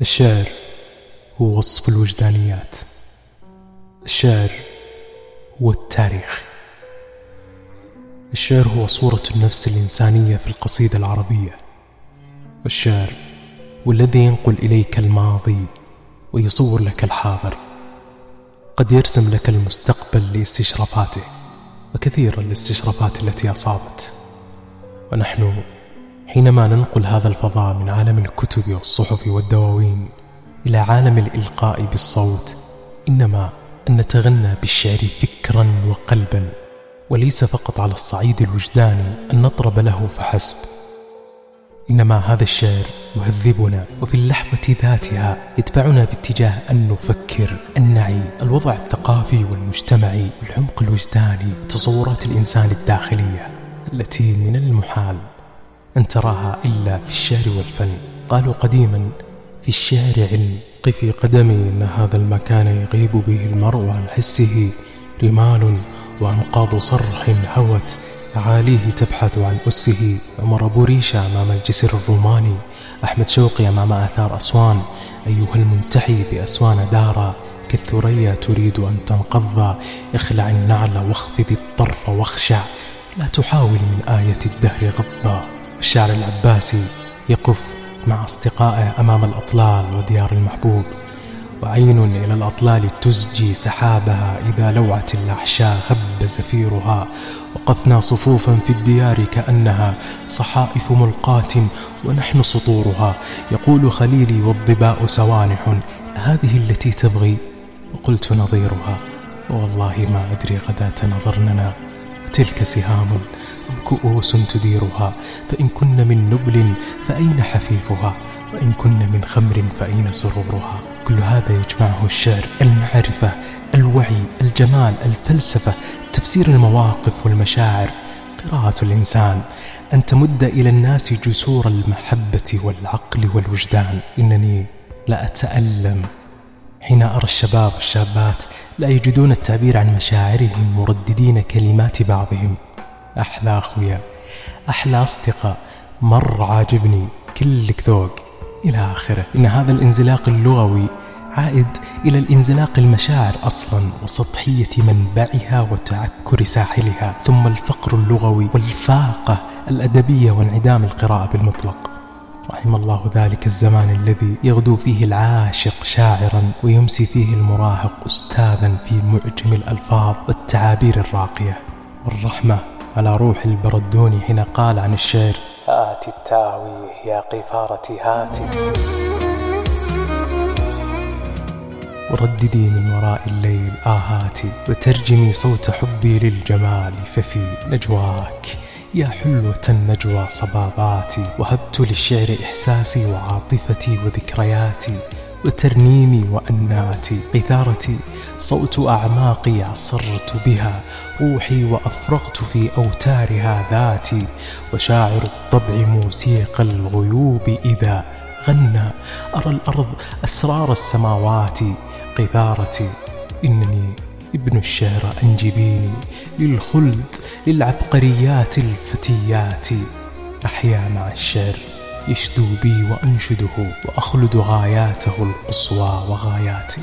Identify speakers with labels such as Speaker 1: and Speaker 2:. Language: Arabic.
Speaker 1: الشعر هو وصف الوجدانيات. الشعر هو التاريخ. الشعر هو صورة النفس الإنسانية في القصيدة العربية. والشعر هو الذي ينقل إليك الماضي ويصور لك الحاضر. قد يرسم لك المستقبل لاستشرافاته وكثير الاستشرافات التي أصابت. ونحن حينما ننقل هذا الفضاء من عالم الكتب والصحف والدواوين إلى عالم الإلقاء بالصوت إنما أن نتغنى بالشعر فكرا وقلبا وليس فقط على الصعيد الوجداني أن نطرب له فحسب. إنما هذا الشعر يهذبنا وفي اللحظة ذاتها يدفعنا باتجاه أن نفكر أن نعي الوضع الثقافي والمجتمعي والعمق الوجداني تصورات الإنسان الداخلية التي من المحال. أن تراها إلا في الشعر والفن. قالوا قديما في الشعر علم قفي قدمي إن هذا المكان يغيب به المرء عن حسه. رمال وأنقاض صرح هوت أعاليه تبحث عن أسه. عمر بوريشة أمام الجسر الروماني. أحمد شوقي أمام آثار أسوان. أيها المنتحي بأسوان دارا. كالثريا تريد أن تنقض. اخلع النعل واخفض الطرف واخشع. لا تحاول من آية الدهر غضا الشعر العباسي يقف مع أصدقائه أمام الأطلال وديار المحبوب وعين إلى الأطلال تزجي سحابها إذا لوعت الأحشاء هب زفيرها وقفنا صفوفا في الديار كأنها صحائف ملقاة ونحن سطورها. يقول خليلي والظباء سوانح هذه التي تبغي؟ وقلت نظيرها والله ما أدري غداة نظرننا وتلك سهام أم كؤوس تديرها؟ فإن كن من نبل فأين حفيفها؟ وإن كن من خمر فأين سرورها؟ كل هذا يجمعه الشعر المعرفة الوعي الجمال الفلسفة تفسير المواقف والمشاعر. قراءة الإنسان أن تمد إلى الناس جسور المحبة والعقل والوجدان. إنني لا أتألم. حين أرى الشباب والشابات لا يجدون التعبير عن مشاعرهم مرددين كلمات بعضهم. أحلى أخويا أحلى أصدقاء مر عاجبني كلك ذوق. إلى آخره. إن هذا الانزلاق اللغوي عائد إلى الانزلاق المشاعر أصلا وسطحية منبعها وتعكر ساحلها. ثم الفقر اللغوي والفاقة الأدبية وانعدام القراءة بالمطلق. رحم الله ذلك الزمان الذي يغدو فيه العاشق شاعرا ويمسي فيه المراهق أستاذا في معجم الألفاظ والتعابير الراقية. والرحمة على روح البردوني حين قال عن الشعر آتي التاويه يا قفارتي هاتي ورددي من وراء الليل آهاتي وترجمي صوت حبي للجمال ففي نجواك. يا حلوة النجوى صباباتي وهبت للشعر إحساسي وعاطفتي وذكرياتي وترنيمي وأناتي قثارتي صوت أعماقي عصرت بها روحي وأفرغت في أوتارها ذاتي وشاعر الطبع موسيقى الغيوب إذا غنى أرى الأرض أسرار السماوات قذارتي إنني ابن الشعر أنجبيني للخلد للعبقريات الفتيات. أحيا مع الشعر يشدو بي وأنشده وأخلد غاياته القصوى وغاياتي.